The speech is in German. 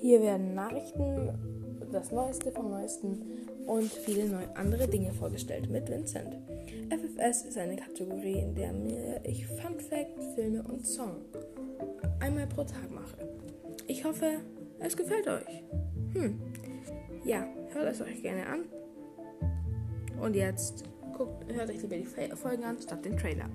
Hier werden Nachrichten, das Neueste vom Neuesten und viele neue andere Dinge vorgestellt mit Vincent. FFS ist eine Kategorie, in der mir ich Fun Fact, Filme und Song einmal pro Tag mache. Ich hoffe, es gefällt euch. Hm. Ja, hört es euch gerne an. Und jetzt guckt, hört euch lieber die Folgen an statt den Trailer.